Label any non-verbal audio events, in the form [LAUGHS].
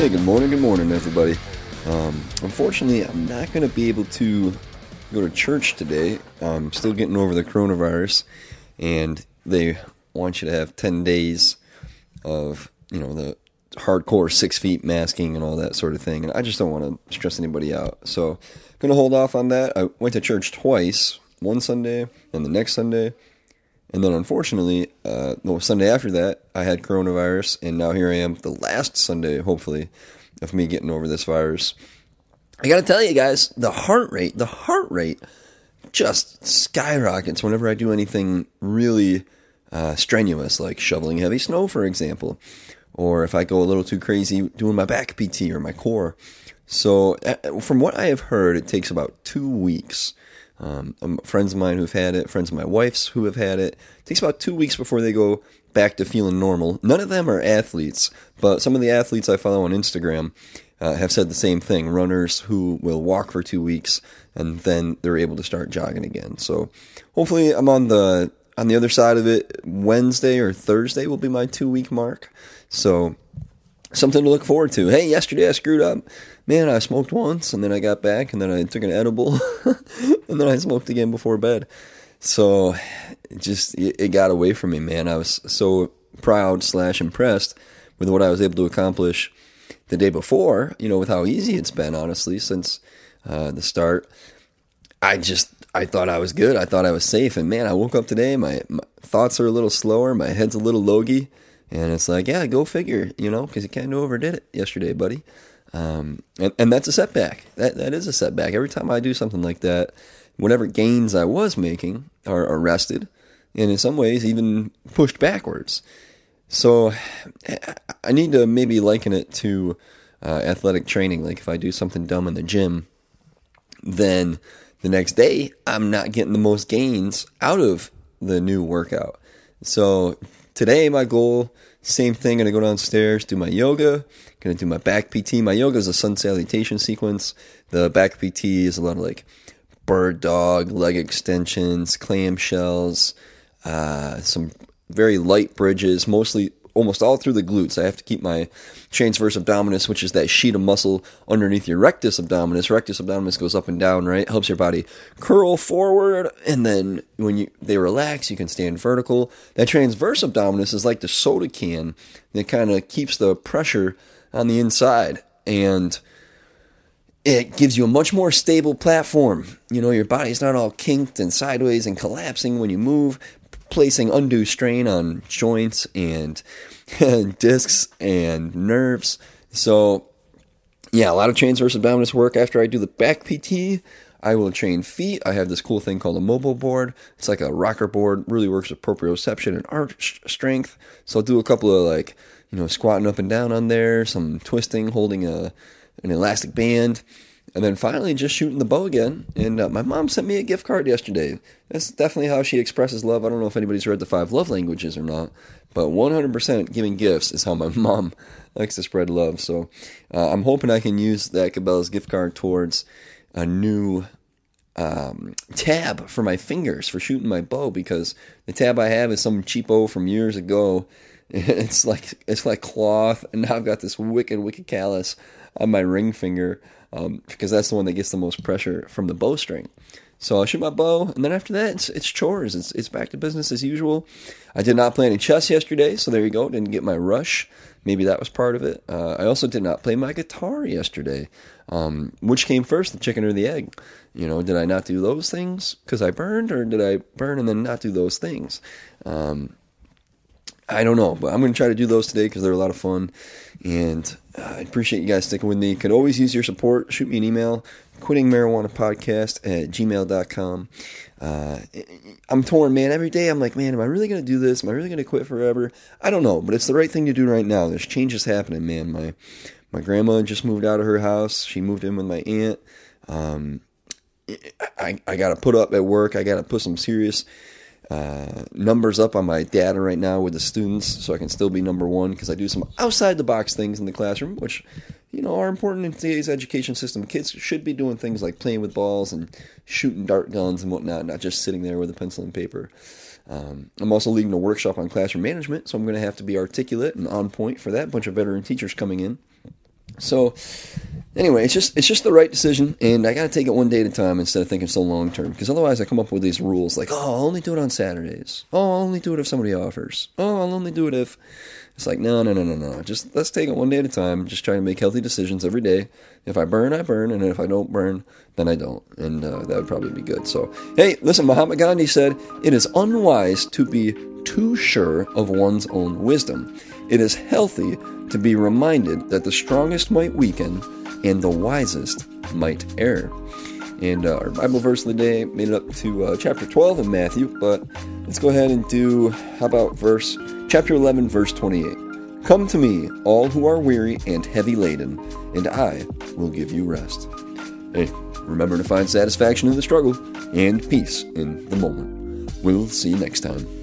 Hey, good morning, good morning, everybody. Um, unfortunately, I'm not going to be able to go to church today. I'm still getting over the coronavirus, and they want you to have 10 days of, you know, the hardcore six feet masking and all that sort of thing. And I just don't want to stress anybody out. So, going to hold off on that. I went to church twice one Sunday and the next Sunday. And then, unfortunately, uh, the Sunday after that, I had coronavirus, and now here I am, the last Sunday, hopefully, of me getting over this virus. I got to tell you guys, the heart rate, the heart rate just skyrockets whenever I do anything really uh, strenuous, like shoveling heavy snow, for example, or if I go a little too crazy doing my back PT or my core. So, uh, from what I have heard, it takes about two weeks um, um, friends of mine who've had it, friends of my wife's who have had it. it. Takes about two weeks before they go back to feeling normal. None of them are athletes, but some of the athletes I follow on Instagram uh, have said the same thing. Runners who will walk for two weeks and then they're able to start jogging again. So hopefully I'm on the on the other side of it. Wednesday or Thursday will be my two week mark. So something to look forward to. Hey, yesterday I screwed up. Man, I smoked once and then I got back and then I took an edible [LAUGHS] and then I smoked again before bed. So it just it got away from me, man. I was so proud slash impressed with what I was able to accomplish the day before. You know, with how easy it's been, honestly, since uh, the start. I just I thought I was good. I thought I was safe, and man, I woke up today. My, my thoughts are a little slower. My head's a little logy. And it's like, yeah, go figure, you know, because you kind of overdid it yesterday, buddy. Um, and, and that's a setback. That that is a setback. Every time I do something like that, whatever gains I was making are arrested, and in some ways even pushed backwards. So I need to maybe liken it to uh, athletic training. Like if I do something dumb in the gym, then the next day I'm not getting the most gains out of the new workout. So Today, my goal, same thing. Gonna go downstairs, do my yoga. Gonna do my back PT. My yoga is a sun salutation sequence. The back PT is a lot of like bird dog, leg extensions, clamshells, uh, some very light bridges, mostly almost all through the glutes. I have to keep my transverse abdominis, which is that sheet of muscle underneath your rectus abdominis. Rectus abdominis goes up and down, right? Helps your body curl forward, and then when you they relax, you can stand vertical. That transverse abdominis is like the soda can that kind of keeps the pressure on the inside and it gives you a much more stable platform. You know, your body's not all kinked and sideways and collapsing when you move, placing undue strain on joints [LAUGHS] and, discs and nerves. So, yeah, a lot of transverse abdominis work after I do the back PT. I will train feet. I have this cool thing called a Mobo Board. It's like a rocker board, really works with proprioception and arch strength. So I'll do a couple of like, you know, squatting up and down on there, some twisting, holding a an elastic band, and then finally, just shooting the bow again. And uh, my mom sent me a gift card yesterday. That's definitely how she expresses love. I don't know if anybody's read the five love languages or not, but 100% giving gifts is how my [LAUGHS] mom likes to spread love. So uh, I'm hoping I can use that Cabela's gift card towards a new um, tab for my fingers for shooting my bow because the tab I have is some cheapo from years ago. [LAUGHS] It's like it's like cloth, and now I've got this wicked, wicked callus on my ring finger um, because that's the one that gets the most pressure from the bowstring. So I'll shoot my bow, and then after that, it's, it's chores. It's, it's back to business as usual. I did not play any chess yesterday, so there you go. Didn't get my rush. Maybe that was part of it. Uh, I also did not play my guitar yesterday. Um, which came first, the chicken or the egg? You know, did I not do those things because I burned, or did I burn and then not do those things? Um, I don't know, but I'm going to try to do those today because they're a lot of fun. And uh, I appreciate you guys sticking with me. Could always use your support. Shoot me an email, quitting marijuana podcast at gmail.com. Uh, I'm torn, man. Every day I'm like, man, am I really going to do this? Am I really going to quit forever? I don't know, but it's the right thing to do right now. There's changes happening, man. My my grandma just moved out of her house. She moved in with my aunt. Um, I, I got to put up at work. I got to put some serious uh, numbers up on my data right now with the students so I can still be number one because I do some outside the box things in the classroom, which you know are important in today's education system. Kids should be doing things like playing with balls and shooting dart guns and whatnot, not just sitting there with a pencil and paper. Um, I'm also leading a workshop on classroom management, so I'm going to have to be articulate and on point for that. Bunch of veteran teachers coming in. So anyway, it's just it's just the right decision, and I got to take it one day at a time instead of thinking so long term. Because otherwise, I come up with these rules like, oh, I'll only do it on Saturdays. Oh, I'll only do it if somebody offers. Oh, I'll only do it if. It's like no, no, no, no, no. Just let's take it one day at a time. Just try to make healthy decisions every day. If I burn, I burn, and if I don't burn, then I don't, and uh, that would probably be good. So, hey, listen, Mahatma Gandhi said it is unwise to be too sure of one's own wisdom. It is healthy to be reminded that the strongest might weaken and the wisest might err. And uh, our Bible verse of the day made it up to uh, chapter 12 in Matthew, but let's go ahead and do, how about verse, chapter 11, verse 28. Come to me, all who are weary and heavy laden, and I will give you rest. Hey, remember to find satisfaction in the struggle and peace in the moment. We'll see you next time.